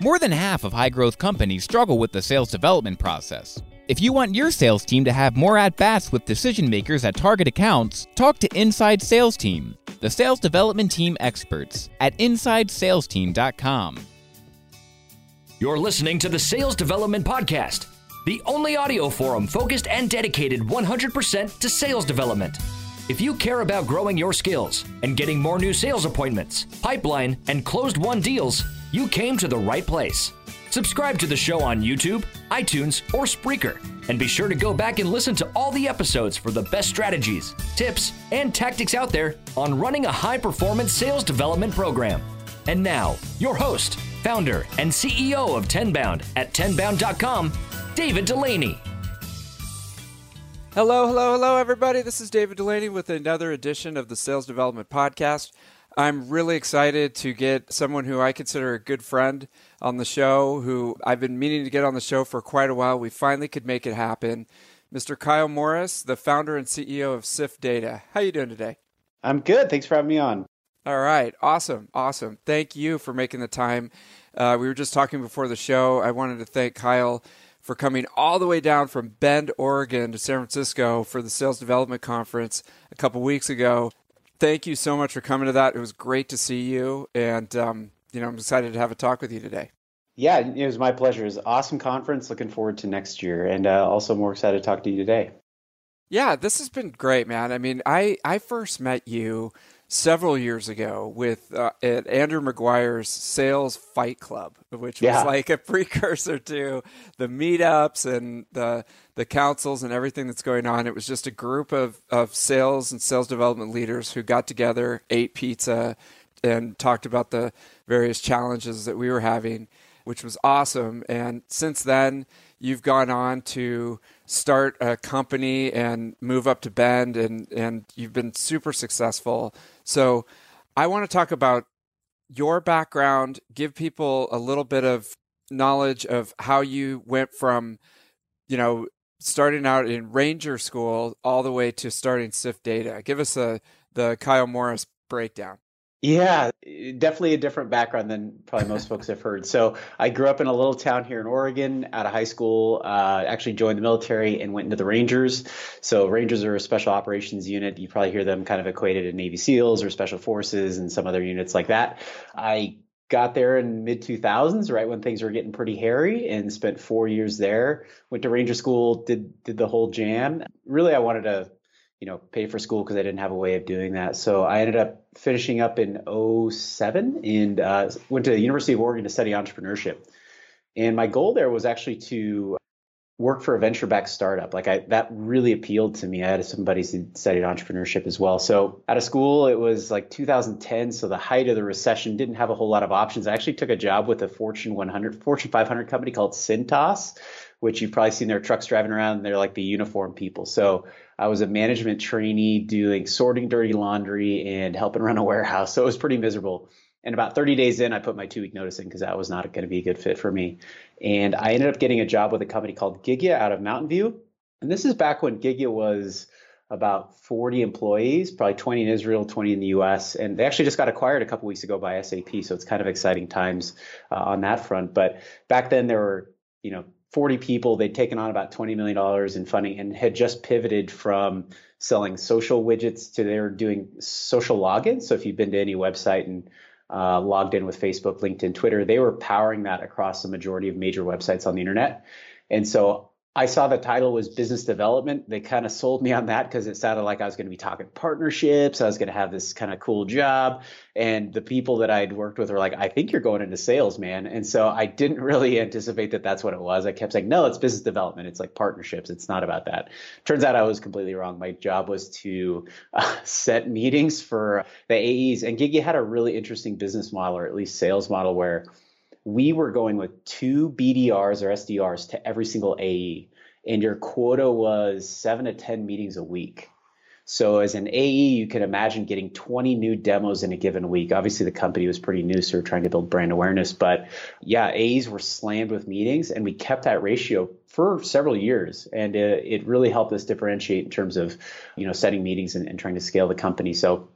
More than half of high growth companies struggle with the sales development process. If you want your sales team to have more at bats with decision makers at target accounts, talk to Inside Sales Team, the sales development team experts at InsideSalesTeam.com. You're listening to the Sales Development Podcast, the only audio forum focused and dedicated 100% to sales development. If you care about growing your skills and getting more new sales appointments, pipeline, and closed won deals, you came to the right place. Subscribe to the show on YouTube, iTunes, or Spreaker, and be sure to go back and listen to all the episodes for the best strategies, tips, and tactics out there on running a high performance sales development program. And now, your host, founder, and CEO of Tenbound at tenbound.com, David Dulany. Hello, hello, hello, everybody. This is David Dulany with another edition of the Sales Development Podcast. I'm really excited to get someone who I consider a good friend on the show, who I've been meaning to get on the show for quite a while. We finally could make it happen. Mr. Kyle Morris, the founder and CEO of Sift Data. How are you doing today? I'm good. Thanks for having me on. All right. Awesome. Awesome. Thank you for making the time. Uh, we were just talking before the show. I wanted to thank Kyle for coming all the way down from Bend, Oregon to San Francisco for the Sales Development Conference a couple weeks ago thank you so much for coming to that. It was great to see you, and um, you know I'm excited to have a talk with you today. Yeah, it was my pleasure. It was an awesome conference. Looking forward to next year, and uh, also more excited to talk to you today. Yeah, this has been great, man. I mean, I I first met you several years ago with uh, at Andrew McGuire's Sales Fight Club, which was like a precursor to the meetups and the the councils and everything that's going on. It was just a group of of sales and sales development leaders who got together, ate pizza, and talked about the various challenges that we were having, which was awesome. And since then, you've gone on to start a company and move up to Bend, and and you've been super successful. So, I want to talk about your background, give people a little bit of knowledge of how you went from, you know, starting out in Ranger School all the way to starting Sift Data. Give us a the Kyle Morris breakdown. Yeah, definitely a different background than probably most folks have heard. So I grew up in a little town here in Oregon. Out of high school, uh, actually joined the military and went into the Rangers. So Rangers are a special operations unit. You probably hear them kind of equated to Navy SEALs or Special Forces and some other units like that. I got there in mid 2000s right when things were getting pretty hairy and spent four years there went to ranger school did did the whole jam really i wanted to you know, pay for school because I didn't have a way of doing that. So I ended up finishing up in 07 and uh, went to the University of Oregon to study entrepreneurship. And my goal there was actually to work for a venture-backed startup. Like I, that really appealed to me. I had some buddies who studied entrepreneurship as well. So out of school, it was like 2010. So the height of the recession didn't have a whole lot of options. I actually took a job with a Fortune 100, Fortune 500 company called Cintas, which you've probably seen their trucks driving around. They're like the uniform people. So I was a management trainee doing sorting dirty laundry and helping run a warehouse. So it was pretty miserable. And about 30 days in, I put my two week notice in because that was not going to be a good fit for me. And I ended up getting a job with a company called Gigya out of Mountain View. And this is back when Gigya was about 40 employees, probably 20 in Israel, 20 in the US. And they actually just got acquired a couple weeks ago by SAP. So it's kind of exciting times uh, on that front. But back then there were, you know, 40 people. They'd taken on about $20 million in funding and had just pivoted from selling social widgets to they're doing social logins. So if you've been to any website and uh, logged in with Facebook, LinkedIn, Twitter, they were powering that across the majority of major websites on the internet. And so I saw the title was business development. They kind of sold me on that because it sounded like I was going to be talking partnerships. I was going to have this kind of cool job. And the people that I'd worked with were like, I think you're going into sales, man. And so I didn't really anticipate that that's what it was. I kept saying, no, it's business development. It's like partnerships. It's not about that. Turns out I was completely wrong. My job was to uh, set meetings for the AEs. And Gigya had a really interesting business model, or at least sales model, where we were going with two BDRs or SDRs to every single AE, and your quota was seven to 10 meetings a week. So as an AE, you can imagine getting 20 new demos in a given week. Obviously, the company was pretty new, so we're trying to build brand awareness. But yeah, AEs were slammed with meetings, and we kept that ratio for several years, and it, it really helped us differentiate in terms of you know setting meetings and, and trying to scale the company. So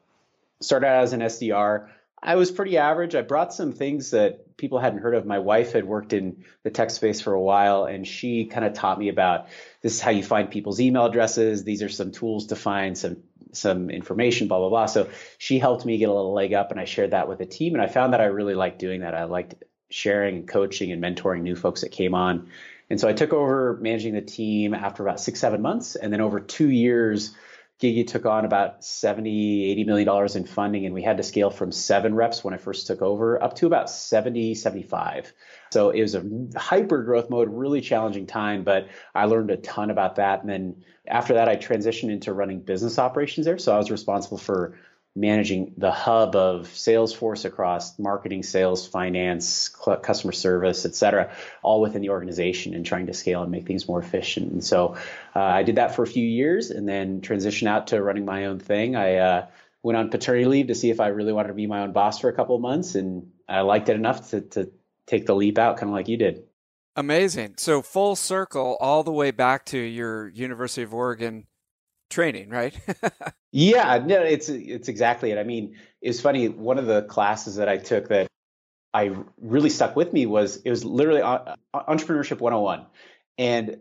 started out as an SDR. I was pretty average. I brought some things that people hadn't heard of. My wife had worked in the tech space for a while, and she kind of taught me about this is how you find people's email addresses. These are some tools to find some some information, blah blah blah. So she helped me get a little leg up, and I shared that with the team, and I found that I really liked doing that. I liked sharing and coaching and mentoring new folks that came on, and so I took over managing the team after about six seven months, and then over two years Gigya took on about 70, 80 million dollars in funding, and we had to scale from seven reps when I first took over up to about 70, 75. So it was a hyper growth mode, really challenging time, but I learned a ton about that. And then after that, I transitioned into running business operations there. So I was responsible for managing the hub of Salesforce across marketing, sales, finance, customer service, et cetera, all within the organization and trying to scale and make things more efficient. And so uh, I did that for a few years and then transitioned out to running my own thing. I uh, went on paternity leave to see if I really wanted to be my own boss for a couple of months, and I liked it enough to, to take the leap out, kind of like you did. Amazing. So full circle all the way back to your University of Oregon training, right? yeah, no, it's it's exactly it. I mean, it's funny. One of the classes that I took that I really stuck with me was it was literally entrepreneurship 101, and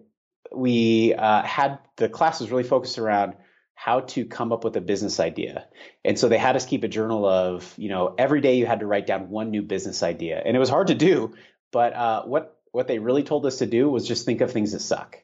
we uh, had the class was really focused around how to come up with a business idea. And so they had us keep a journal of, you know, every day you had to write down one new business idea. And it was hard to do, but uh, what what they really told us to do was just think of things that suck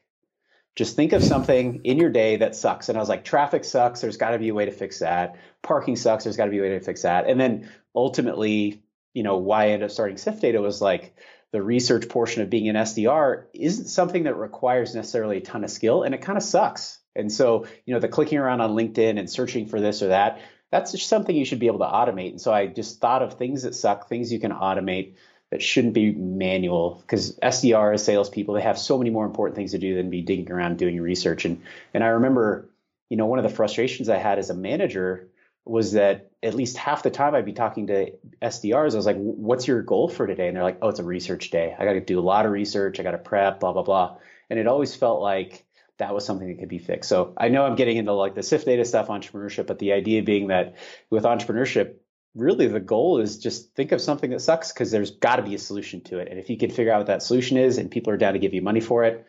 just think of something in your day that sucks. And I was like, traffic sucks. There's got to be a way to fix that. Parking sucks. There's got to be a way to fix that. And then ultimately, you know, why I ended up starting Sift Data was like the research portion of being an SDR isn't something that requires necessarily a ton of skill and it kind of sucks. And so, you know, the clicking around on LinkedIn and searching for this or that, that's just something you should be able to automate. And so I just thought of things that suck, things you can automate that shouldn't be manual because SDR SDRs, salespeople, they have so many more important things to do than be digging around doing research. And and I remember, you know, one of the frustrations I had as a manager was that at least half the time I'd be talking to SDRs. I was like, "What's your goal for today?" And they're like, "Oh, it's a research day. I got to do a lot of research. I got to prep, blah blah blah." And it always felt like that was something that could be fixed. So I know I'm getting into like the Sift data stuff, entrepreneurship, but the idea being that with entrepreneurship, really the goal is just think of something that sucks because there's got to be a solution to it. And if you can figure out what that solution is and people are down to give you money for it,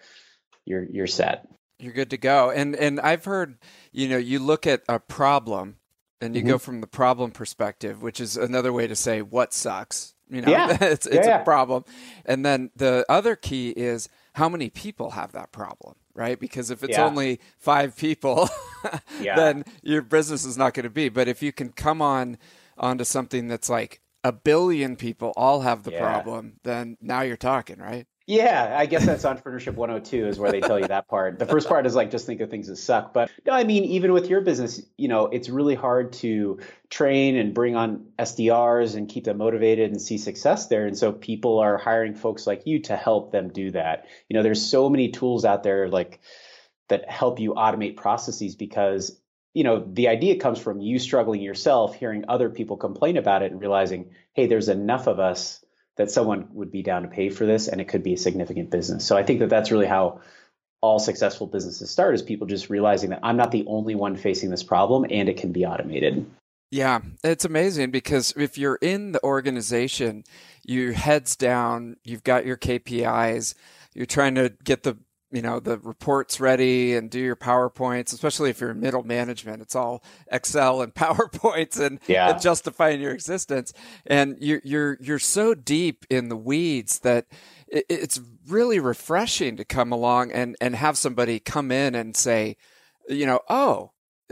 you're you're set. You're good to go. And and I've heard, you know, you look at a problem and you mm-hmm. go from the problem perspective, which is another way to say what sucks. You know, yeah. it's it's yeah, a problem. And then the other key is how many people have that problem, right? Because if it's yeah. only five people, then your business is not going to be. But if you can come on onto something that's like a billion people all have the yeah. problem, then now you're talking, right? Yeah, I guess that's entrepreneurship 102 is where they tell you that part. The first part is like just think of things that suck. But no, I mean, even with your business, you know, it's really hard to train and bring on SDRs and keep them motivated and see success there. And so people are hiring folks like you to help them do that. You know, there's so many tools out there like that help you automate processes because you know, the idea comes from you struggling yourself, hearing other people complain about it and realizing, hey, there's enough of us that someone would be down to pay for this and it could be a significant business. So I think that that's really how all successful businesses start is people just realizing that I'm not the only one facing this problem and it can be automated. Yeah, it's amazing because if you're in the organization, your heads down, you've got your KPIs, you're trying to get the you know the reports ready and do your powerpoints especially if you're in middle management it's all excel and powerpoints and, yeah. and justifying your existence. And you're you're you're so deep in the weeds that it's really refreshing to come along and and have somebody come in and say you know oh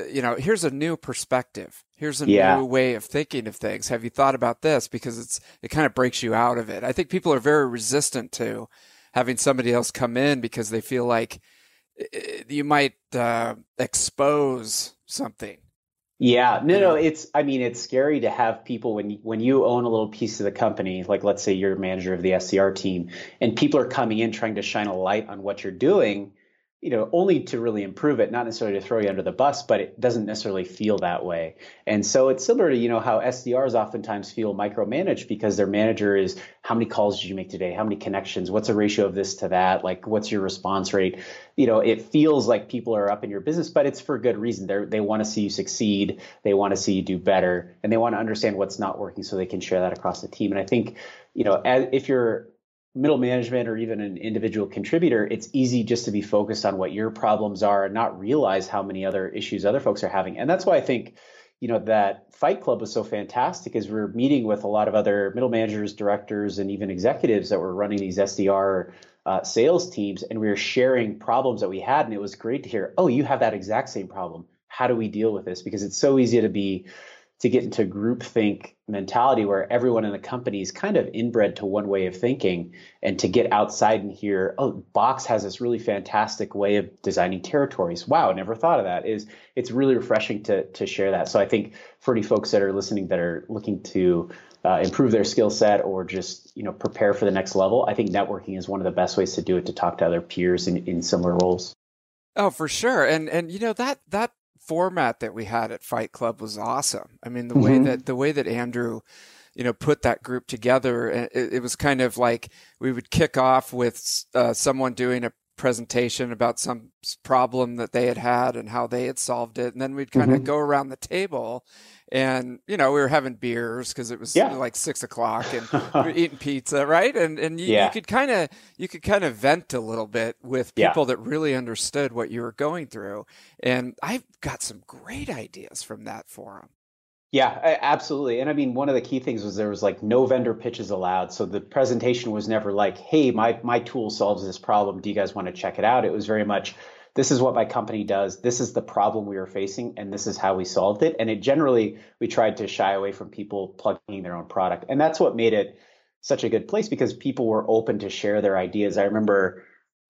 you know here's a new perspective. Here's a yeah. new way of thinking of things. Have you thought about this? Because it's it kind of breaks you out of it. I think people are very resistant to having somebody else come in because they feel like you might uh, expose something. Yeah, no, no, it's. I mean, it's scary to have people when when you own a little piece of the company, like let's say you're manager of the SDR team, and people are coming in trying to shine a light on what you're doing. You know, only to really improve it, not necessarily to throw you under the bus, but it doesn't necessarily feel that way. And so it's similar to, you know, how SDRs oftentimes feel micromanaged because their manager is how many calls did you make today? How many connections? What's the ratio of this to that? Like, what's your response rate? You know, it feels like people are up in your business, but it's for good reason. They they want to see you succeed. They want to see you do better, and they want to understand what's not working so they can share that across the team. And I think, you know, as, if you're middle management or even an individual contributor, it's easy just to be focused on what your problems are and not realize how many other issues other folks are having. And that's why I think, you know, that Fight Club was so fantastic is we're meeting with a lot of other middle managers, directors, and even executives that were running these SDR uh, sales teams, and we were sharing problems that we had, and it was great to hear, oh, you have that exact same problem. How do we deal with this? Because it's so easy to be to get into groupthink mentality where everyone in the company is kind of inbred to one way of thinking and to get outside and hear oh box has this really fantastic way of designing territories. Wow never thought of that. Is it's really refreshing to to share that. So i think for any folks that are listening that are looking to uh, improve their skill set or just you know prepare for the next level i think networking is one of the best ways to do it to talk to other peers in, in similar roles. Oh, for sure. And and you know that that format that we had at Fight Club was awesome. I mean, the mm-hmm. way that the way that Andrew, you know, put that group together, it, it was kind of like we would kick off with uh, someone doing a presentation about some problem that they had had and how they had solved it, and then we'd kind of mm-hmm. go around the table and you know we were having beers because it was yeah. like six o'clock and we were eating pizza right and and you, yeah. you could kind of you could kind of vent a little bit with people yeah. that really understood what you were going through and I've got some great ideas from that forum yeah, absolutely. And I mean, one of the key things was there was like no vendor pitches allowed. So the presentation was never like, "Hey, my my tool solves this problem. Do you guys want to check it out?" It was very much, this is what my company does. This is the problem we were facing, and this is how we solved it. And it generally, we tried to shy away from people plugging their own product. And that's what made it such a good place because people were open to share their ideas. I remember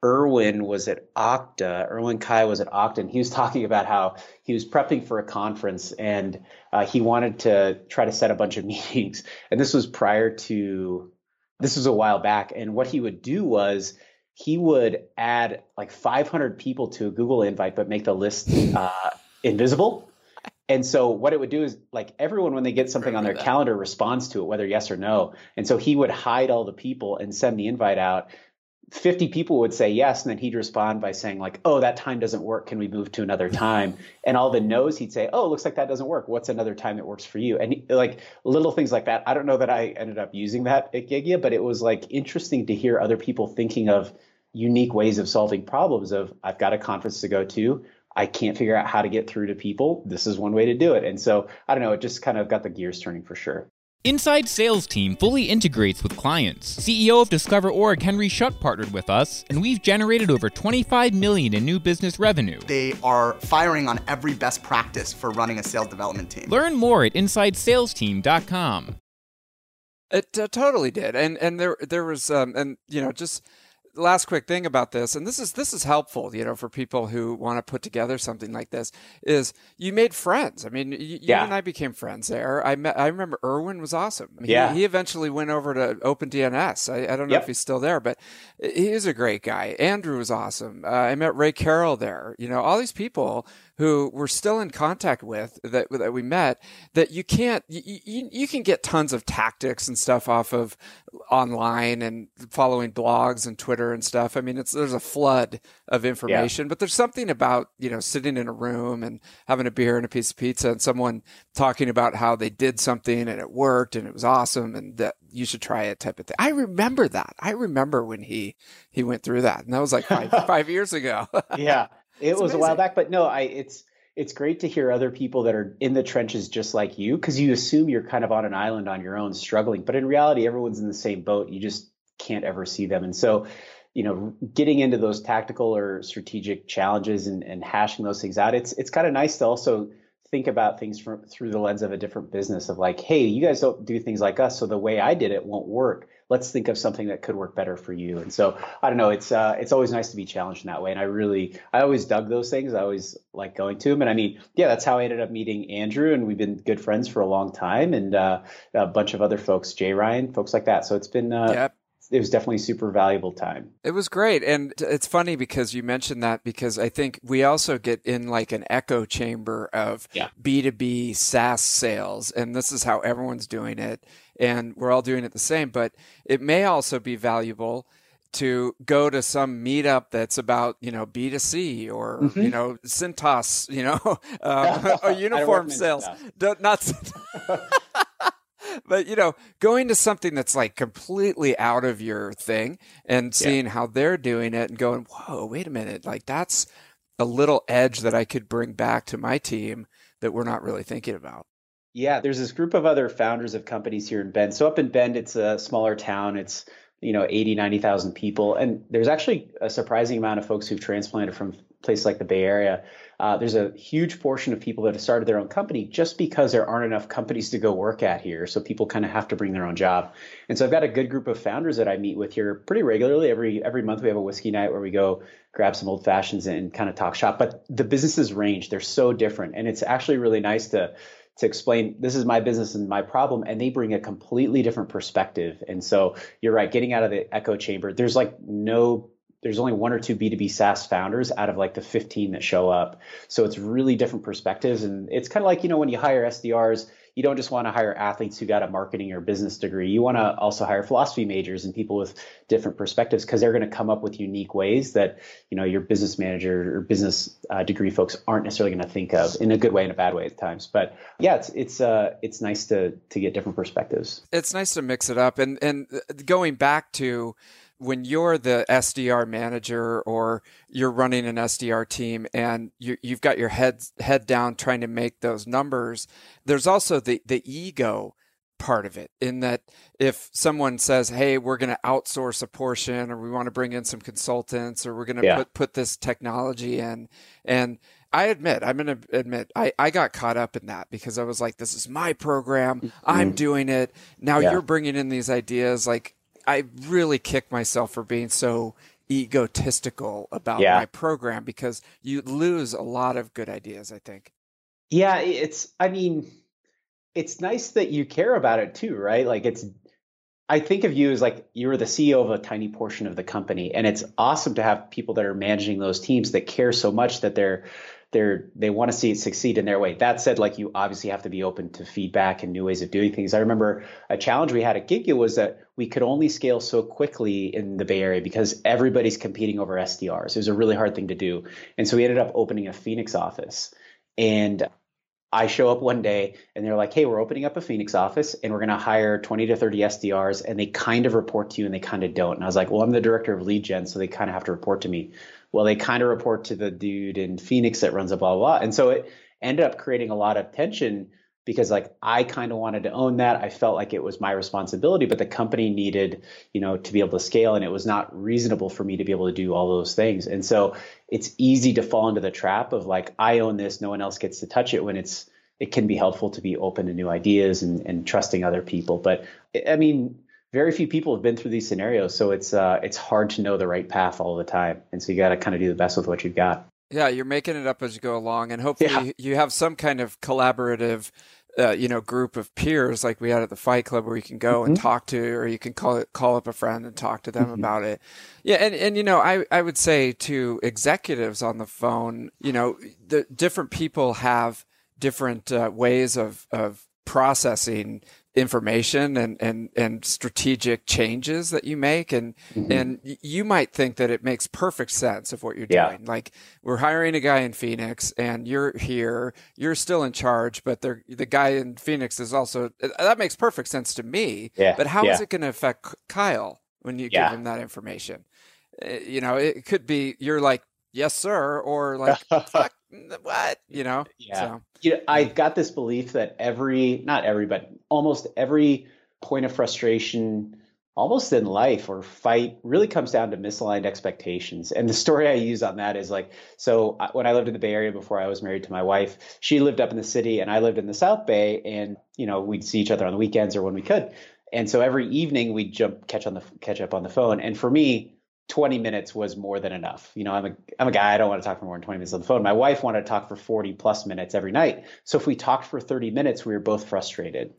Erwin was at Okta, Erwin Kai was at Okta, and he was talking about how he was prepping for a conference and uh, he wanted to try to set a bunch of meetings. And this was prior to, this was a while back. And what he would do was, he would add like 500 people to a Google invite, but make the list uh, invisible. And so what it would do is like everyone when they get something on their that. calendar responds to it, whether yes or no. And so he would hide all the people and send the invite out. 50 people would say yes, and then he'd respond by saying like, "Oh, that time doesn't work. Can we move to another time?" And all the no's, he'd say, "Oh, looks like that doesn't work. What's another time that works for you?" And he, like little things like that. I don't know that I ended up using that at Gigya, but it was like interesting to hear other people thinking of unique ways of solving problems of I've got a conference to go to. I can't figure out how to get through to people. This is one way to do it. And so I don't know, it just kind of got the gears turning for sure. Inside Sales Team fully integrates with clients. CEO of Discover Org, Henry Schuck, partnered with us, and we've generated over 25 million in new business revenue. They are firing on every best practice for running a sales development team. Learn more at InsideSalesTeam.com. It uh, totally did, and and there there was um, and you know just last quick thing about this, and this is this is helpful, you know, for people who want to put together something like this, is you made friends. I mean, you, yeah. and I became friends there. I met. I remember Erwin was awesome. He, yeah. He eventually went over to OpenDNS. I, I don't know yep. if he's still there, but he is a great guy. Andrew was awesome. Uh, I met Ray Carroll there. You know, all these people who we're still in contact with that that we met that you can't you, you, you can get tons of tactics and stuff off of online and following blogs and Twitter and stuff. I mean, it's there's a flood of information, yeah. but there's something about you know sitting in a room and having a beer and a piece of pizza and someone talking about how they did something and it worked and it was awesome and that you should try it type of thing. I remember that. I remember when he he went through that, and that was like five five years ago. yeah, it it's was amazing. a while back, but no, I it's it's great to hear other people that are in the trenches just like you because you assume you're kind of on an island on your own struggling, but in reality, everyone's in the same boat. You just can't ever see them, and so you know, getting into those tactical or strategic challenges and, and hashing those things out, it's it's kind of nice to also think about things from through the lens of a different business of like, hey, you guys don't do things like us, so the way I did it won't work. Let's think of something that could work better for you. And so I don't know, it's uh, it's always nice to be challenged in that way. And I really, I always dug those things. I always like going to them. And I mean, yeah, that's how I ended up meeting Andrew, and we've been good friends for a long time, and uh, a bunch of other folks, Jay Ryan, folks like that. So it's been uh, yep it was definitely super valuable time. It was great. And it's funny because you mentioned that because I think we also get in like an echo chamber of yeah. B2B SaaS sales. And this is how everyone's doing it. And we're all doing it the same. But it may also be valuable to go to some meetup that's about you know B2C or mm-hmm. you know Cintas, you know, um, or uniform sales. Not but you know, going to something that's like completely out of your thing and seeing yeah. how they're doing it and going, whoa, wait a minute, like that's a little edge that I could bring back to my team that we're not really thinking about. Yeah, there's this group of other founders of companies here in Bend. So up in Bend, it's a smaller town. It's you know 80 90,000 people and there's actually a surprising amount of folks who've transplanted from places like the Bay Area uh, there's a huge portion of people that have started their own company just because there aren't enough companies to go work at here. So people kind of have to bring their own job. And so I've got a good group of founders that I meet with here pretty regularly. Every every month we have a whiskey night where we go grab some old fashions and kind of talk shop. But the businesses range; they're so different, and it's actually really nice to to explain this is my business and my problem and they bring a completely different perspective and so you're right getting out of the echo chamber there's like no there's only one or two B2B SaaS founders out of like the 15 that show up. So it's really different perspectives. And it's kind of like, you know, when you hire SDRs, you don't just want to hire athletes who got a marketing or business degree. You want to also hire philosophy majors and people with different perspectives because they're going to come up with unique ways that, you know, your business manager or business uh, degree folks aren't necessarily going to think of in a good way and a bad way at times. But yeah, it's, it's, uh, it's nice to, to get different perspectives. It's nice to mix it up. And, and going back to, when you're the SDR manager or you're running an SDR team and you, have got your head head down trying to make those numbers, there's also the the ego part of it in that if someone says hey we're going to outsource a portion or we want to bring in some consultants or we're going to yeah. put put this technology in and I admit, I'm going to admit, I, I got caught up in that because I was like, this is my program. Mm-hmm. I'm doing it. Now yeah. you're bringing in these ideas. Like, I really kick myself for being so egotistical about yeah. my program because you lose a lot of good ideas, I think. Yeah, it's I mean, it's nice that you care about it too, right? Like it's I think of you as like you're the CEO of a tiny portion of the company and it's awesome to have people that are managing those teams that care so much that they're they're they want to see it succeed in their way. That said, like you obviously have to be open to feedback and new ways of doing things. I remember a challenge we had at Gigya was that we could only scale so quickly in the Bay Area because everybody's competing over SDRs. It was a really hard thing to do, and so we ended up opening a Phoenix office. And I show up one day and they're like, "Hey, we're opening up a Phoenix office and we're going to hire 20 to 30 SDRs." And they kind of report to you and they kind of don't. And I was like, "Well, I'm the director of lead gen, so they kind of have to report to me." Well, they kind of report to the dude in Phoenix that runs a blah, blah, blah. And so it ended up creating a lot of tension because like I kind of wanted to own that. I felt like it was my responsibility, but the company needed, you know, to be able to scale and it was not reasonable for me to be able to do all those things. And so it's easy to fall into the trap of like I own this, no one else gets to touch it when it's it can be helpful to be open to new ideas and, and trusting other people. But I mean, very few people have been through these scenarios, so it's uh, it's hard to know the right path all the time, and so you got to kind of do the best with what you've got. Yeah, you're making it up as you go along, and hopefully yeah. you have some kind of collaborative, uh, you know, group of peers like we had at the Fight Club, where you can go mm-hmm. and talk to, or you can call it, call up a friend and talk to them mm-hmm. about it. Yeah, and and you know, I I would say to executives on the phone, you know, the different people have different uh, ways of of processing information and, and, and strategic changes that you make. And, mm-hmm. and you might think that it makes perfect sense of what you're yeah. doing. Like we're hiring a guy in Phoenix and you're here, you're still in charge, but the guy in Phoenix is also, that makes perfect sense to me. Yeah. But how yeah. is it going to affect Kyle when you give him that information? Uh, you know, it could be, you're like, yes, sir. Or like, fuck, what? You know? Yeah. So, you know, I've got this belief that every, not every, but almost every point of frustration, almost in life or fight, really comes down to misaligned expectations. And the story I use on that is like, so uh, when I lived in the Bay Area before I was married to my wife, she lived up in the city and I lived in the South Bay. And, you know, we'd see each other on the weekends or when we could. And so every evening we'd jump, catch on the, catch up on the phone. And for me, 20 minutes was more than enough. You know, I'm a I'm a guy, I don't want to talk for more than 20 minutes on the phone. My wife wanted to talk for 40 plus minutes every night. So if we talked for 30 minutes, we were both frustrated.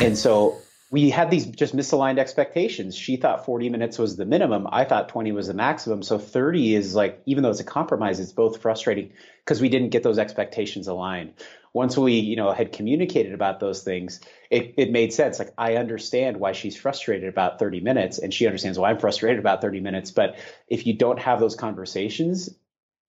And so we had these just misaligned expectations. She thought 40 minutes was the minimum. I thought 20 was the maximum. So 30 is like, even though it's a compromise, it's both frustrating because we didn't get those expectations aligned. Once we, you know, had communicated about those things, it, it made sense. Like I understand why she's frustrated about 30 minutes and she understands why I'm frustrated about 30 minutes. But if you don't have those conversations,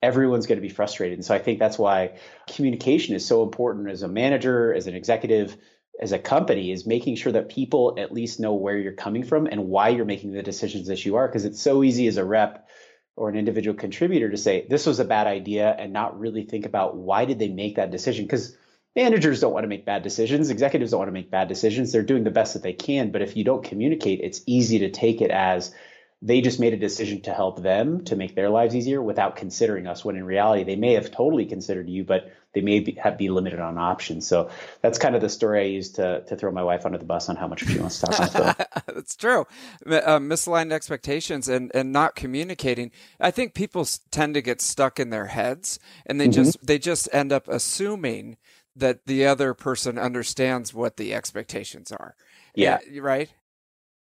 everyone's going to be frustrated. And so I think that's why communication is so important as a manager, as an executive, as a company is making sure that people at least know where you're coming from and why you're making the decisions that you are. Because it's so easy as a rep or an individual contributor to say this was a bad idea and not really think about why did they make that decision. Because managers don't want to make bad decisions, executives don't want to make bad decisions. They're doing the best that they can. But if you don't communicate, it's easy to take it as they just made a decision to help them to make their lives easier without considering us when in reality they may have totally considered you but they may be, have, be limited on options. So that's kind of the story i use to, to throw my wife under the bus on how much she wants to talk about that's true. Uh, misaligned expectations and, and not communicating. I think people tend to get stuck in their heads and they mm-hmm. just they just end up assuming that the other person understands what the expectations are. Yeah. Right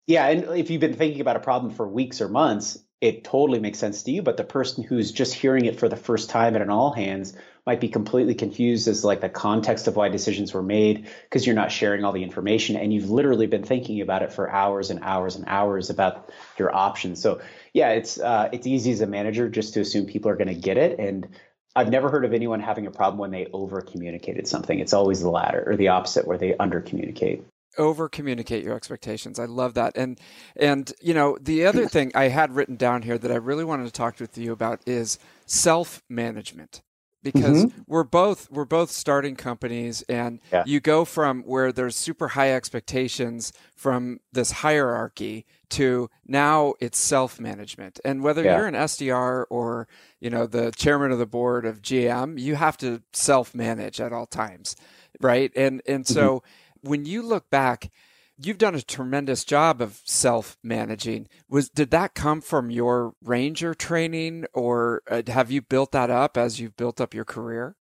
yeah, and if you've been thinking about a problem for weeks or months, it totally makes sense to you. But the person who's just hearing it for the first time at an all hands might be completely confused as like the context of why decisions were made because you're not sharing all the information and you've literally been thinking about it for hours and hours and hours about your options. So yeah, it's uh, it's easy as a manager just to assume people are going to get it and. I've never heard of anyone having a problem when they over communicated something. It's always the latter or the opposite where they under communicate over communicate your expectations. I love that. And and you know, the other thing I had written down here that I really wanted to talk with you about is self-management. Because mm-hmm. we're both we're both starting companies and yeah. you go from where there's super high expectations from this hierarchy to now it's self-management. And whether yeah. you're an SDR or, you know, the chairman of the board of GM, you have to self-manage at all times, right? And and so mm-hmm when you look back, you've done a tremendous job of self managing. Was did that come from your ranger training, or uh, have you built that up as you've built up your career?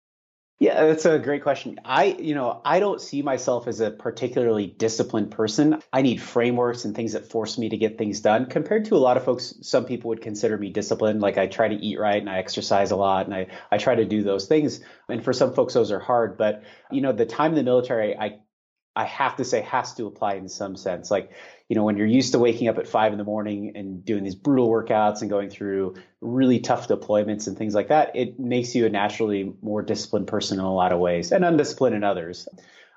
Yeah, that's a great question. I, you know, I don't see myself as a particularly disciplined person. I need frameworks and things that force me to get things done. Compared to a lot of folks, some people would consider me disciplined. Like I try to eat right and I exercise a lot and I, I try to do those things. And for some folks, those are hard. But, you know, the time in the military, I I have to say has to apply in some sense. Like, you know, when you're used to waking up at five in the morning and doing these brutal workouts and going through really tough deployments and things like that, it makes you a naturally more disciplined person in a lot of ways and undisciplined in others.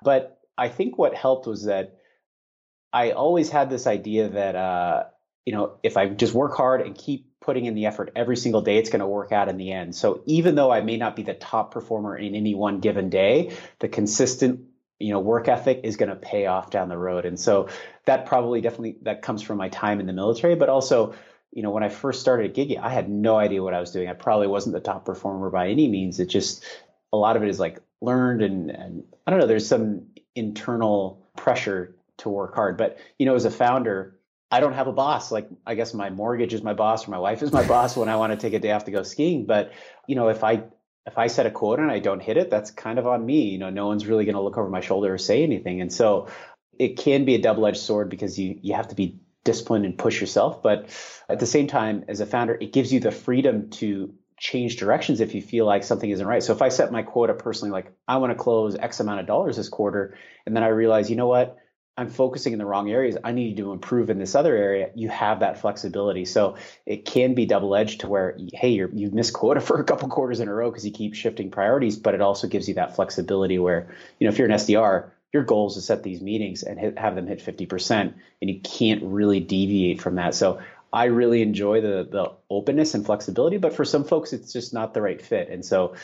But I think what helped was that I always had this idea that, uh, you know, if I just work hard and keep putting in the effort every single day, it's going to work out in the end. So even though I may not be the top performer in any one given day, the consistent you know work ethic is going to pay off down the road and so that probably definitely that comes from my time in the military but also you know when i first started at Gigya i had no idea what i was doing i probably wasn't the top performer by any means it just a lot of it is like learned and, and i don't know there's some internal pressure to work hard but you know as a founder I don't have a boss. Like I guess my mortgage is my boss or my wife is my boss when I want to take a day off to go skiing. But you know, if I if I set a quota and I don't hit it, that's kind of on me. You know, no one's really going to look over my shoulder or say anything. And so it can be a double-edged sword because you you have to be disciplined and push yourself, but at the same time as a founder, it gives you the freedom to change directions if you feel like something isn't right. So if I set my quota personally like I want to close X amount of dollars this quarter and then I realize, you know what? I'm focusing in the wrong areas. I need to improve in this other area. You have that flexibility. So it can be double edged to where, hey, you're, you've missed quota for a couple quarters in a row because you keep shifting priorities, but it also gives you that flexibility where, you know, if you're an SDR, your goal is to set these meetings and hit, have them hit 50%, and you can't really deviate from that. So I really enjoy the the openness and flexibility, but for some folks, it's just not the right fit. And so,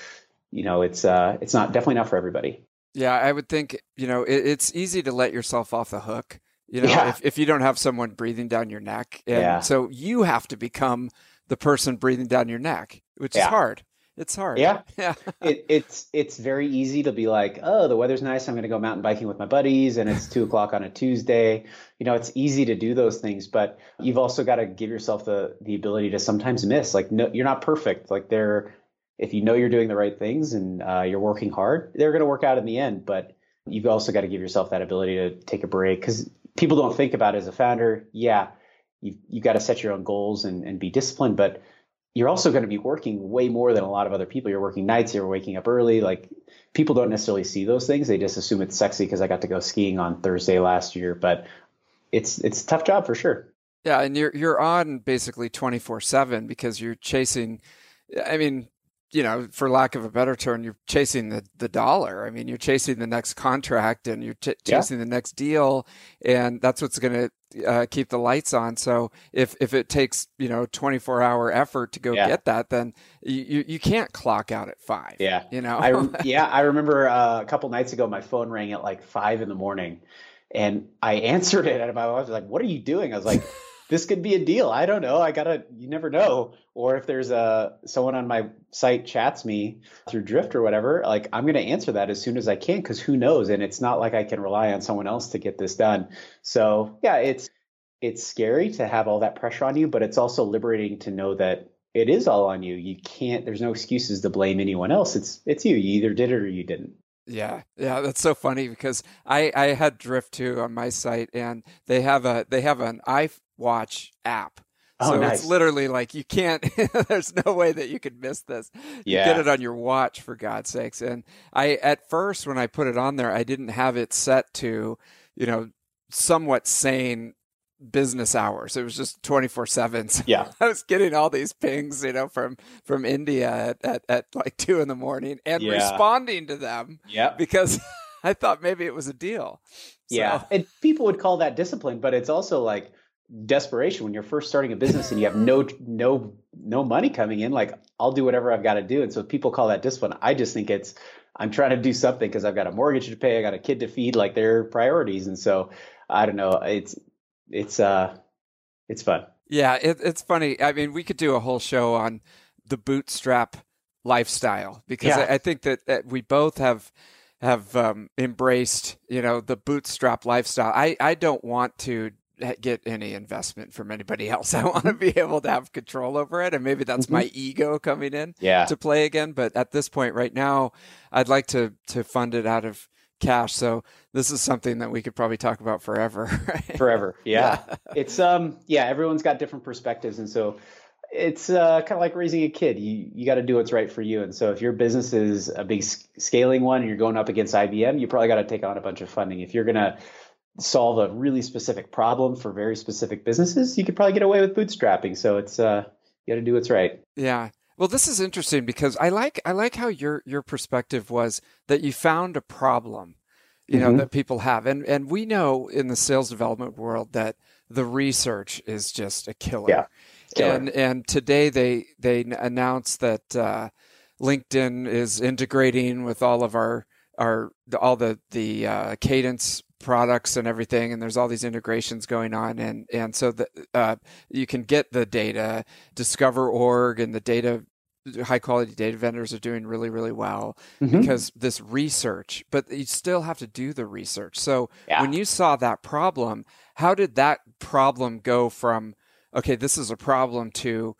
you know, it's uh, it's not definitely not for everybody. Yeah, I would think, you know, it, it's easy to let yourself off the hook, you know, yeah. if, if you don't have someone breathing down your neck. And yeah. so you have to become the person breathing down your neck, which yeah. is hard. It's hard. Yeah. Yeah. it, it's it's very easy to be like, oh, the weather's nice. I'm going to go mountain biking with my buddies, and it's two o'clock on a Tuesday. You know, it's easy to do those things, but you've also got to give yourself the the ability to sometimes miss. Like, no, you're not perfect. Like there if you know you're doing the right things and uh, you're working hard, they're going to work out in the end. But you've also got to give yourself that ability to take a break because people don't think about as a founder. Yeah, you've, you've got to set your own goals and, and be disciplined, but you're also going to be working way more than a lot of other people. You're working nights, you're waking up early. Like people don't necessarily see those things. They just assume it's sexy because I got to go skiing on Thursday last year, but it's it's a tough job for sure. Yeah, and you're you're on basically 24/7 because you're chasing I mean, you know, for lack of a better term, you're chasing the, the dollar. I mean, you're chasing the next contract and you're ch- chasing yeah. the next deal, and that's what's going to uh, keep the lights on. So if if it takes you know 24 hour effort to go yeah. get that, then you you can't clock out at five. Yeah, you know. I, yeah, I remember uh, a couple nights ago, my phone rang at like five in the morning, and I answered it, and my wife was like, "What are you doing?" I was like this could be a deal. I don't know. I gotta. You never know. Or if there's a someone on my site chats me through Drift or whatever, like I'm gonna answer that as soon as I can because who knows? And it's not like I can rely on someone else to get this done. So yeah, it's it's scary to have all that pressure on you, but it's also liberating to know that it is all on you. You can't. There's no excuses to blame anyone else. It's it's you. You either did it or you didn't. Yeah, yeah, that's so funny because I I had Drift too on my site, and they have a they have an i watch app. Oh, so nice. it's literally like you can't. there's no way that you could miss this. Yeah. You get it on your watch for God's sakes. And I at first when I put it on there, I didn't have it set to, you know, somewhat sane business hours. It was just 24 seven. Yeah. I was getting all these pings, you know, from, from India at, at, at like two in the morning and yeah. responding to them. Yeah. Because I thought maybe it was a deal. So. Yeah. And people would call that discipline, but it's also like, desperation when you're first starting a business and you have no no no money coming in like I'll do whatever I've got to do. And so people call that discipline. I just think it's I'm trying to do something because I've got a mortgage to pay I got a kid to feed like they're priorities. And so I don't know it's it's uh it's fun. Yeah it, it's funny. I mean we could do a whole show on the bootstrap lifestyle because yeah. I, I, think that, that we both have have um, embraced you know the bootstrap lifestyle. I I don't want to get any investment from anybody else. I want to be able to have control over it. And maybe that's mm-hmm. my ego coming in yeah. to play again. But at this point right now, I'd like to, to fund it out of cash. So this is something that we could probably talk about forever. Right? Forever. Yeah. yeah. it's, um, yeah, everyone's got different perspectives. And so it's uh, kind of like raising a kid. You you got to do what's right for you. And so if your business is a big scaling one and you're going up against IBM, you probably got to take on a bunch of funding. If you're going to solve a really specific problem for very specific businesses, you could probably get away with bootstrapping. So it's uh, you got to do what's right. Yeah. Well, this is interesting because I like I like how your your perspective was that you found a problem, you mm-hmm. know, that people have, and and we know in the sales development world that the research is just a killer. Yeah. Killer. And and today they they announced that uh, LinkedIn is integrating with all of our our all the the uh, cadence products and everything and there's all these integrations going on and and so that uh, you can get the data discover org and the data high quality data vendors are doing really really well mm-hmm. because this research but you still have to do the research so yeah. when you saw that problem how did that problem go from okay this is a problem to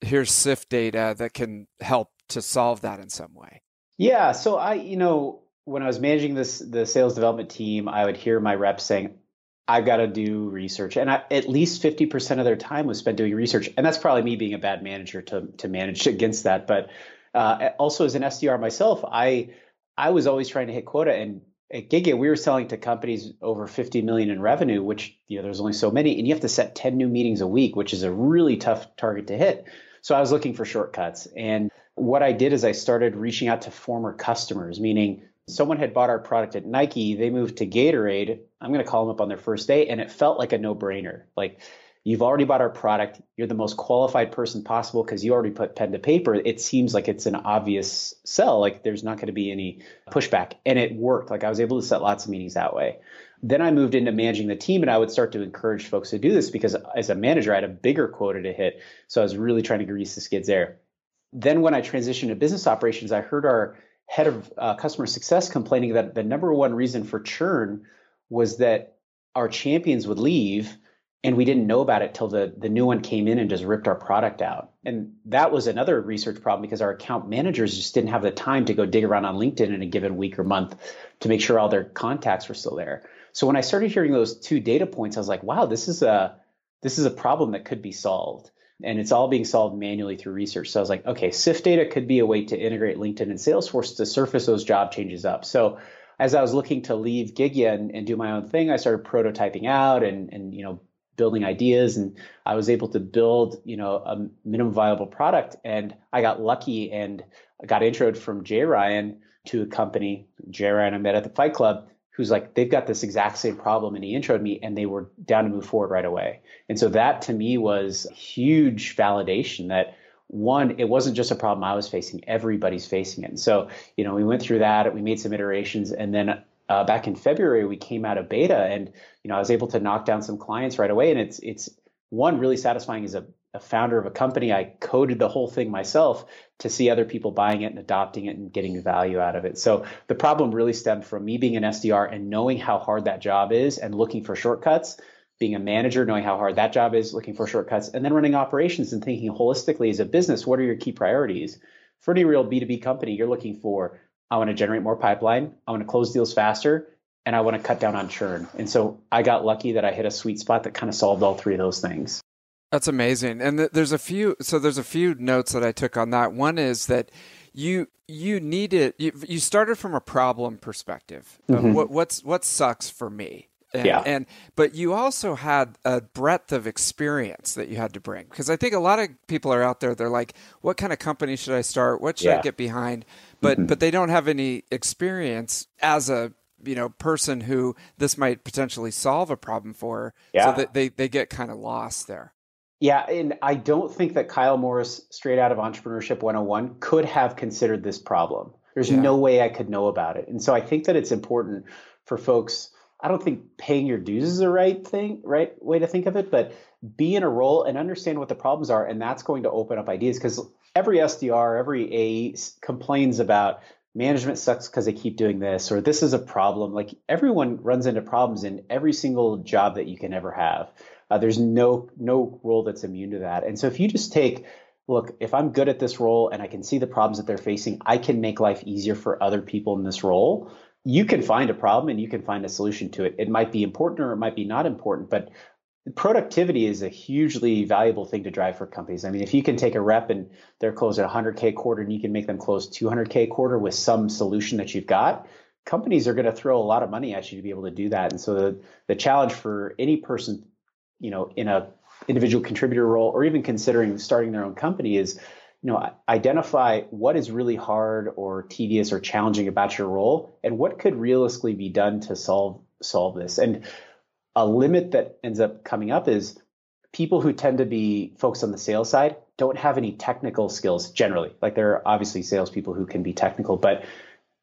here's SIFT data that can help to solve that in some way yeah so i you know when I was managing this the sales development team, I would hear my reps saying, "I've got to do research," and I, at least fifty percent of their time was spent doing research. And that's probably me being a bad manager to to manage against that. But uh, also as an SDR myself, I I was always trying to hit quota. And at Gigya, we were selling to companies over 50 million in revenue, which you know there's only so many, and you have to set 10 new meetings a week, which is a really tough target to hit. So I was looking for shortcuts, and what I did is I started reaching out to former customers, meaning someone had bought our product at Nike, they moved to Gatorade. I'm going to call them up on their first day, and it felt like a no brainer. Like, you've already bought our product, you're the most qualified person possible because you already put pen to paper. It seems like it's an obvious sell, like, there's not going to be any pushback. And it worked. Like, I was able to set lots of meetings that way. Then I moved into managing the team, and I would start to encourage folks to do this because as a manager, I had a bigger quota to hit. So I was really trying to grease the skids there. Then when I transitioned to business operations, I heard our head of uh, customer success complaining that the number one reason for churn was that our champions would leave and we didn't know about it till the, the new one came in and just ripped our product out. And that was another research problem because our account managers just didn't have the time to go dig around on LinkedIn in a given week or month to make sure all their contacts were still there. So when I started hearing those two data points, I was like, wow, this is a this is a problem that could be solved. And it's all being solved manually through research. So I was like, okay, SIFT data could be a way to integrate LinkedIn and Salesforce to surface those job changes up. So as I was looking to leave Gigya and, and do my own thing, I started prototyping out and and you know building ideas and I was able to build, you know, a minimum viable product. And I got lucky and got introed from Jay Ryan to a company, Jay Ryan I met at the Fight Club, who's like, they've got this exact same problem. And he introed me and they were down to move forward right away. And so that to me was huge validation that one, it wasn't just a problem I was facing, everybody's facing it. And so, you know, we went through that, we made some iterations, and then uh, back in February, we came out of beta, and you know I was able to knock down some clients right away. And it's it's one really satisfying as a, a founder of a company. I coded the whole thing myself to see other people buying it and adopting it and getting value out of it. So the problem really stemmed from me being an SDR and knowing how hard that job is and looking for shortcuts. Being a manager, knowing how hard that job is, looking for shortcuts, and then running operations and thinking holistically as a business, what are your key priorities? For any real B2B company, you're looking for I want to generate more pipeline. I want to close deals faster and I want to cut down on churn. And so I got lucky that I hit a sweet spot that kind of solved all three of those things. That's amazing. And th- there's a few so there's a few notes that I took on that. One is that you you needed you, you started from a problem perspective. Mm-hmm. What what's what sucks for me? And, yeah. And but you also had a breadth of experience that you had to bring because I think a lot of people are out there. They're like, "What kind of company should I start? What should yeah. I get behind?" But mm-hmm. but they don't have any experience as a you know person who this might potentially solve a problem for. Yeah. So that they they get kind of lost there. Yeah, and I don't think that Kyle Morris, straight out of Entrepreneurship 101, could have considered this problem. There's yeah. no way I could know about it. And so I think that it's important for folks I don't think paying your dues is the right thing, right way to think of it, but be in a role and understand what the problems are, and that's going to open up ideas because every SDR, every A complains about management sucks because they keep doing this or this is a problem. Like everyone runs into problems in every single job that you can ever have. Uh, there's no no role that's immune to that, and so if you just take look, if I'm good at this role and I can see the problems that they're facing, I can make life easier for other people in this role you can find a problem and you can find a solution to it. It might be important or it might be not important, but productivity is a hugely valuable thing to drive for companies. I mean, if you can take a rep and they're closed at 100K quarter and you can make them close 200K quarter with some solution that you've got, companies are going to throw a lot of money at you to be able to do that. And so the, the challenge for any person, you know, in a individual contributor role or even considering starting their own company is you know identify what is really hard or tedious or challenging about your role and what could realistically be done to solve solve this. And a limit that ends up coming up is people who tend to be folks on the sales side don't have any technical skills generally. Like there are obviously salespeople who can be technical but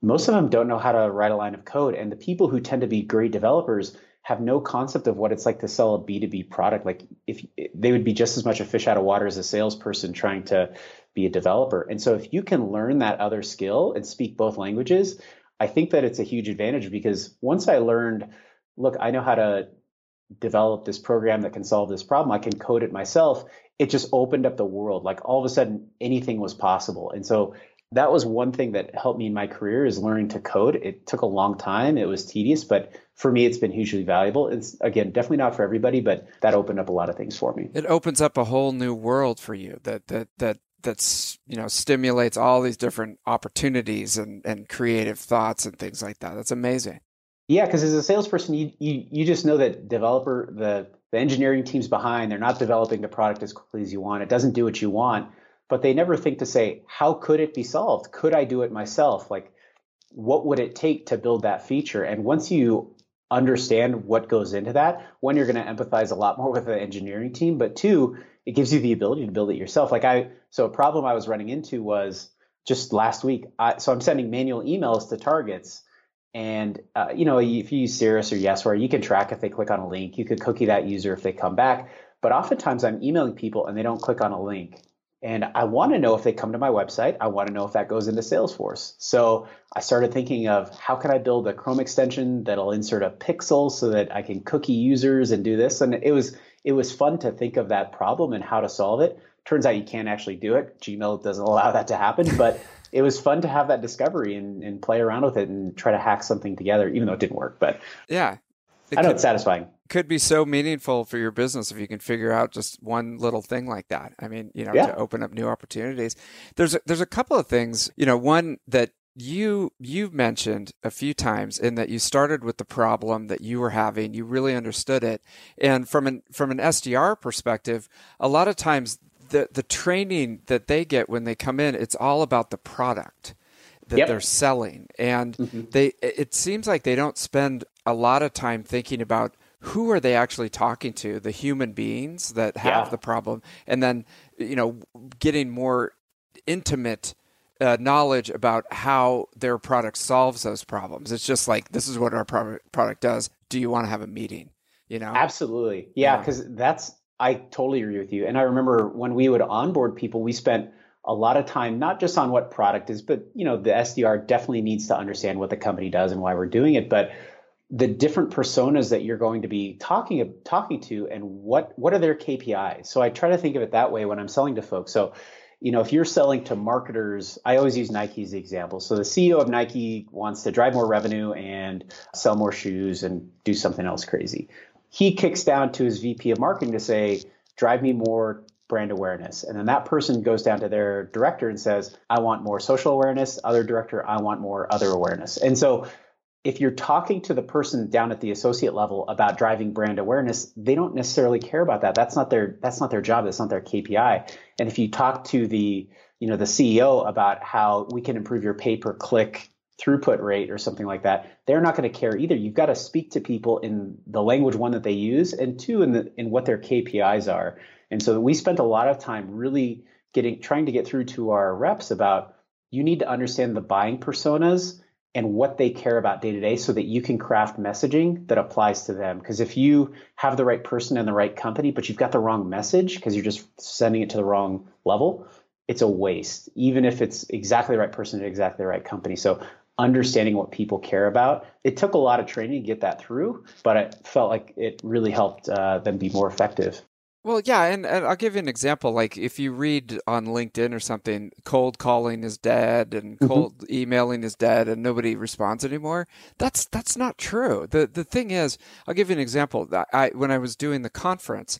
most of them don't know how to write a line of code. And the people who tend to be great developers have no concept of what it's like to sell a B2B product. Like if they would be just as much a fish out of water as a salesperson trying to be a developer. And so if you can learn that other skill and speak both languages, I think that it's a huge advantage because once I learned, look, I know how to develop this program that can solve this problem, I can code it myself. It just opened up the world. Like all of a sudden anything was possible. And so that was one thing that helped me in my career is learning to code. It took a long time. It was tedious, but for me, it's been hugely valuable. It's again, definitely not for everybody, but that opened up a lot of things for me. It opens up a whole new world for you that, that, that, that's, you know, stimulates all these different opportunities and, and creative thoughts and things like that. That's amazing. Yeah. Cause as a salesperson, you, you, you just know that developer, the, the engineering team's behind, they're not developing the product as quickly as you want. It doesn't do what you want but they never think to say, how could it be solved? Could I do it myself? Like, what would it take to build that feature? And once you understand what goes into that, one, you're going to empathize a lot more with the engineering team, but two, it gives you the ability to build it yourself. Like I, so a problem I was running into was just last week. I, so I'm sending manual emails to targets. And uh, you know, if you use Cirrus or Yesware, you can track if they click on a link. You could cookie that user if they come back. But oftentimes, I'm emailing people and they don't click on a link. And I want to know if they come to my website. I want to know if that goes into Salesforce. So I started thinking of how can I build a Chrome extension that'll insert a pixel so that I can cookie users and do this. And it was it was fun to think of that problem and how to solve it. Turns out you can't actually do it. Gmail doesn't allow that to happen, but it was fun to have that discovery and, and play around with it and try to hack something together, even though it didn't work. But yeah, I know could, it's satisfying. Could be so meaningful for your business if you can figure out just one little thing like that. I mean, you know, yeah. to open up new opportunities. There's a, there's a couple of things. You know, one that you you've mentioned a few times in that you started with the problem that you were having you really understood it and from an from an SDR perspective a lot of times the the training that they get when they come in it's all about the product that yep. they're selling and mm-hmm. they it seems like they don't spend a lot of time thinking about who are they actually talking to? The human beings that have yeah. the problem and then you know getting more intimate uh, knowledge about how their product solves those problems. It's just like this is what our pro- product does. Do you want to have a meeting? You know? Absolutely. Yeah because yeah. that's i totally agree with you. And i remember when we would onboard people we spent a lot of time not just on what product is, but you know the SDR definitely needs to understand what the company does and why we're doing it, but the different personas that you're going to be talking talking to and what what are their KPIs. So I try to think of it that way when I'm selling to folks. So you know, if you're selling to marketers, I always use Nike as the example. So the CEO of Nike wants to drive more revenue and sell more shoes and do something else crazy. He kicks down to his VP of marketing to say, drive me more brand awareness. And then that person goes down to their director and says, I want more social awareness. Other director, I want more other awareness. And so if you're talking to the person down at the associate level about driving brand awareness, they don't necessarily care about that. That's not their that's not their job. That's not their KPI. And if you talk to the you know the CEO about how we can improve your pay per click throughput rate or something like that, they're not going to care either. You've got to speak to people in the language one that they use, and two in the in what their KPIs are. And so we spent a lot of time really getting trying to get through to our reps about you need to understand the buying personas and what they care about day to day so that you can craft messaging that applies to them. Because if you have the right person and the right company, but you've got the wrong message because you're just sending it to the wrong level, it's a waste, even if it's exactly the right person at exactly the right company. So understanding what people care about. It took a lot of training to get that through, but I felt like it really helped uh, them be more effective. Well, yeah, and, and, I'll give you an example. Like if you read on LinkedIn or something, cold calling is dead and mm-hmm. cold mm-hmm. emailing is dead and nobody responds anymore. That's that's not true. The the thing is, I'll give you an example. I when I was doing the conference,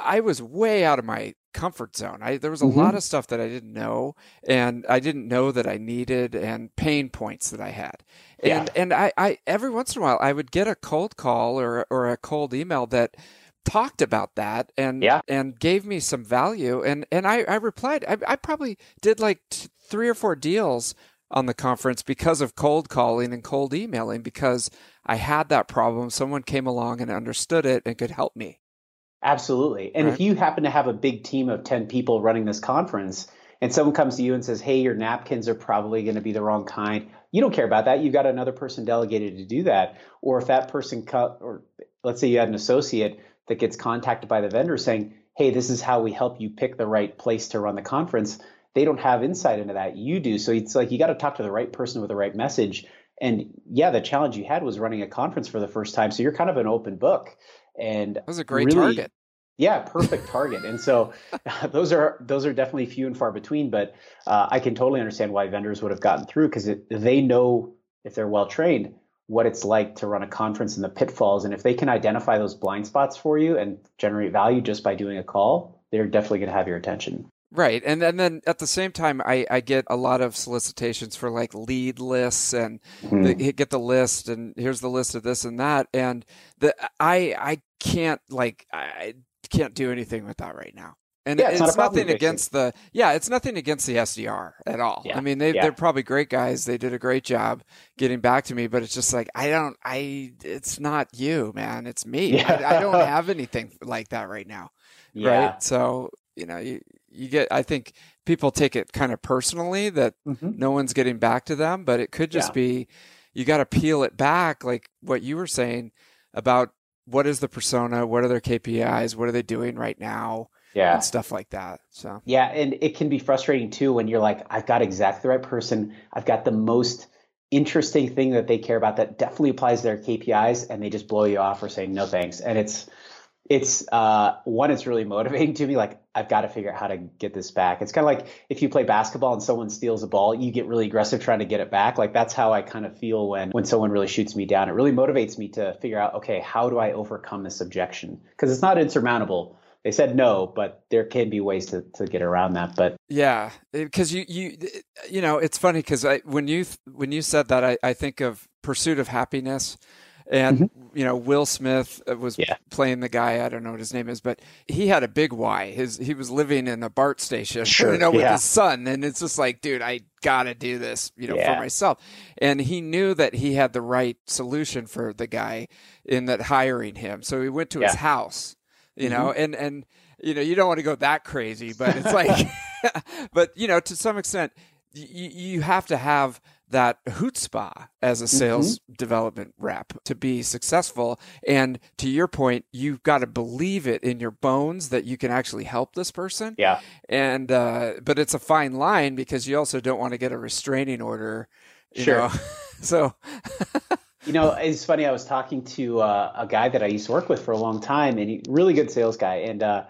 I was way out of my comfort zone. I, there was a mm-hmm. lot of stuff that I didn't know, and I didn't know that I needed, and pain points that I had. And yeah. and I, I every once in a while I would get a cold call or or a cold email that talked about that and yeah. and gave me some value. And and I, I replied I, I probably did like t- three or four deals on the conference because of cold calling and cold emailing because I had that problem. Someone came along and understood it and could help me. Absolutely. And right? if you happen to have a big team of 10 people running this conference and someone comes to you and says hey your napkins are probably going to be the wrong kind you don't care about that. You've got another person delegated to do that. Or if that person cut or let's say you had an associate that gets contacted by the vendor saying, hey, this is how we help you pick the right place to run the conference, they don't have insight into that. You do. So it's like you got to talk to the right person with the right message. And yeah, the challenge you had was running a conference for the first time. So you're kind of an open book. And that was a great really, target. Yeah, perfect target. and so those are those are definitely few and far between. But uh, I can totally understand why vendors would have gotten through because they know if they're well trained what it's like to run a conference and the pitfalls. And if they can identify those blind spots for you and generate value just by doing a call, they're definitely going to have your attention. Right. And, and then at the same time, I, I get a lot of solicitations for like lead lists and mm-hmm. the, get the list and here's the list of this and that. And the, I, I can't like, I can't do anything with that right now. And yeah, it's, it's nothing against the yeah, it's nothing against the SDR at all. Yeah. I mean, they, yeah. they're probably great guys. They did a great job getting back to me, but it's just like I don't. I it's not you, man. It's me. I, I, don't have anything like that right now. Right. So you know, you you get. I think people take it kind of personally that mm-hmm. no one's getting back to them, but it could just be you got to peel it back, like what you were saying about what is the persona, what are their KPIs, what are they doing right now yeah. and stuff like that. So yeah, and it can be frustrating too when you're like, I've got exactly the right person. I've got the most interesting thing that they care about that definitely applies to their KPIs, and they just blow you off or say no thanks. And it's it's uh, one, it's really motivating to me. Like I've got to figure out how to get this back. It's kind of like if you play basketball and someone steals a ball, you get really aggressive trying to get it back. Like that's how I kind of feel when when someone really shoots me down. It really motivates me to figure out, okay, how do I overcome this objection? Because it's not insurmountable. They said no, but there can be ways to, to get around that. But yeah, because you you you know it's funny because I when you when you said that I, I think of Pursuit of Happiness and mm-hmm. you know, Will Smith uh, was yeah. playing the guy. I don't know what his name is, but he had a big why. His he was living in a BART station, sure. you know, with yeah. his son, and it's just like, dude, I gotta do this, you know, yeah. for myself. And he knew that he had the right solution for the guy in that hiring him. So he went to his house, you mm-hmm. know, and and you know, you don't want to go that crazy, but it's like, but you know, to some extent, you you have to have that chutzpah as a sales mm-hmm. development rep to be successful. And to your point, you've got to believe it in your bones that you can actually help this person. Yeah. And, uh, but it's a fine line because you also don't want to get a restraining order. sure. so. You know, it's funny. I was talking to uh, a guy that I used to work with for a long time, and he really good sales guy. And uh,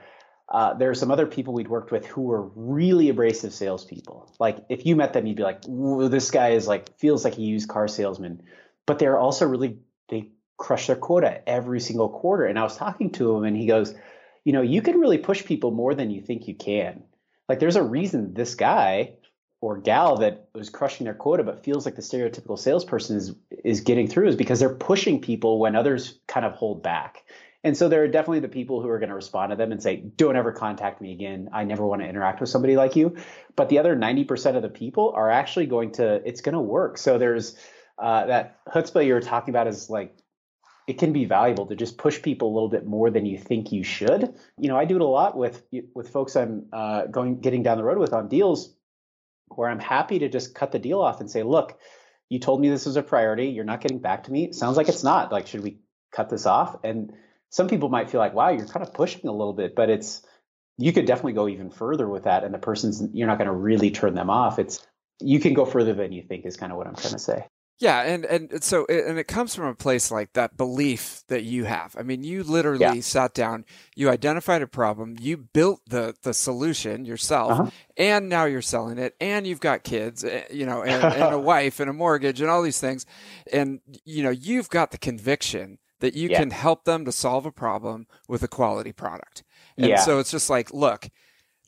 uh, there are some other people we'd worked with who were really abrasive salespeople. Like if you met them, you'd be like, "This guy is like feels like a used car salesman," but they're also really they crush their quota every single quarter. And I was talking to him, and he goes, "You know, you can really push people more than you think you can. Like there's a reason this guy." Or gal that was crushing their quota but feels like the stereotypical salesperson is is getting through is because they're pushing people when others kind of hold back. And so there are definitely the people who are going to respond to them and say, don't ever contact me again. I never want to interact with somebody like you. But the other 90% of the people are actually going to, it's going to work. So there's uh, that chutzpah you were talking about is like, it can be valuable to just push people a little bit more than you think you should. You know, I do it a lot with with folks I'm uh, going getting down the road with on deals, where I'm happy to just cut the deal off and say, look, you told me this was a priority. You're not getting back to me. It sounds like it's not. Like, should we cut this off? And some people might feel like, wow, you're kind of pushing a little bit, but it's you could definitely go even further with that, and the person's you're not going to really turn them off. It's you can go further than you think is kind of what I'm trying to say. Yeah, and and so and it comes from a place like that belief that you have. I mean, you literally yeah. sat down, you identified a problem, you built the the solution yourself, uh-huh. and now you're selling it, and you've got kids, eh, you know, and, and a wife and a mortgage and all these things, and you know, you've got the conviction that you yeah. can help them to solve a problem with a quality product. And yeah. so it's just like, look,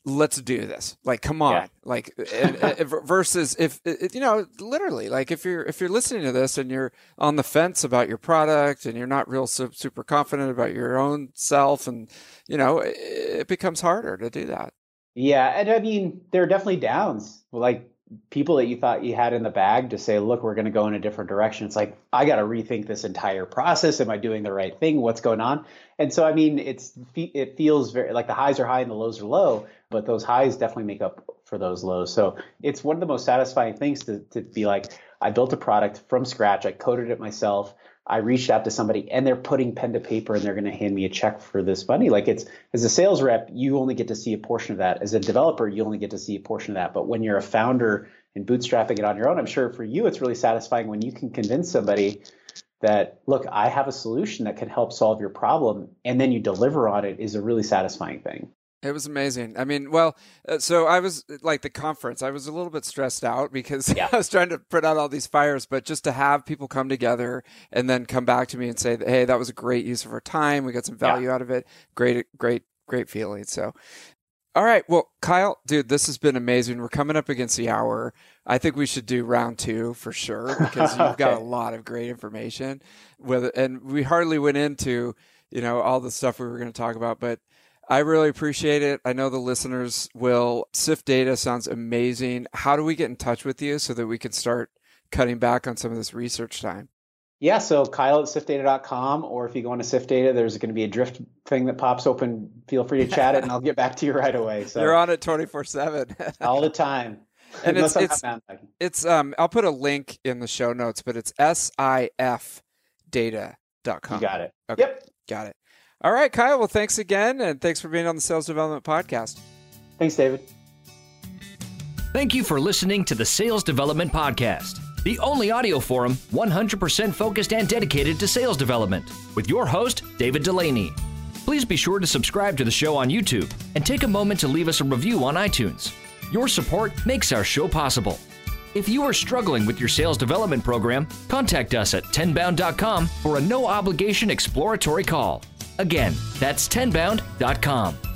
let's do this. Like, come on. Yeah. Like, and, and versus if, you know, literally, like if you're, if you're listening to this and you're on the fence about your product and you're not real super confident about your own self and, you know, it becomes harder to do that. Yeah. And I mean, there are definitely downs. Like, people that you thought you had in the bag to say, look, we're going to go in a different direction. It's like, I got to rethink this entire process. Am I doing the right thing? What's going on? And so, I mean, it's, it feels very like the highs are high and the lows are low, but those highs definitely make up for those lows. So it's one of the most satisfying things to, to be like, I built a product from scratch. I coded it myself. I reached out to somebody and they're putting pen to paper and they're going to hand me a check for this money. Like it's as a sales rep, you only get to see a portion of that. As a developer, you only get to see a portion of that. But when you're a founder and bootstrapping it on your own, I'm sure for you it's really satisfying when you can convince somebody that look, I have a solution that can help solve your problem and then you deliver on it is a really satisfying thing. It was amazing. I mean, well, uh, so I was like the conference. I was a little bit stressed out because yeah. I was trying to put out all these fires, but just to have people come together and then come back to me and say, "Hey, that was a great use of our time. We got some value yeah. out of it. Great, great, great feeling." So, all right, well, Kyle, dude, this has been amazing. We're coming up against the hour. I think we should do round two for sure because you've okay. got a lot of great information. With and we hardly went into you know all the stuff we were going to talk about, but I really appreciate it. I know the listeners will. Sift Data sounds amazing. How do we get in touch with you so that we can start cutting back on some of this research time? Yeah, so Kyle at siftdata.com, or if you go into Sift Data, there's going to be a drift thing that pops open. Feel free to chat it, and I'll get back to you right away. So you're on it 24 seven all the time. And it's it's, it's um I'll put a link in the show notes, but it's siftdata.com. You got it. Okay. Yep. Got it. All right, Kyle. Well, thanks again, and thanks for being on the Sales Development Podcast. Thanks, David. Thank you for listening to the Sales Development Podcast, the only audio forum 100% focused and dedicated to sales development, with your host, David Dulany. please be sure to subscribe to the show on YouTube and take a moment to leave us a review on iTunes. Your support makes our show possible. If you are struggling with your sales development program, contact us at tenbound.com for a no obligation exploratory call. Again, that's tenbound.com.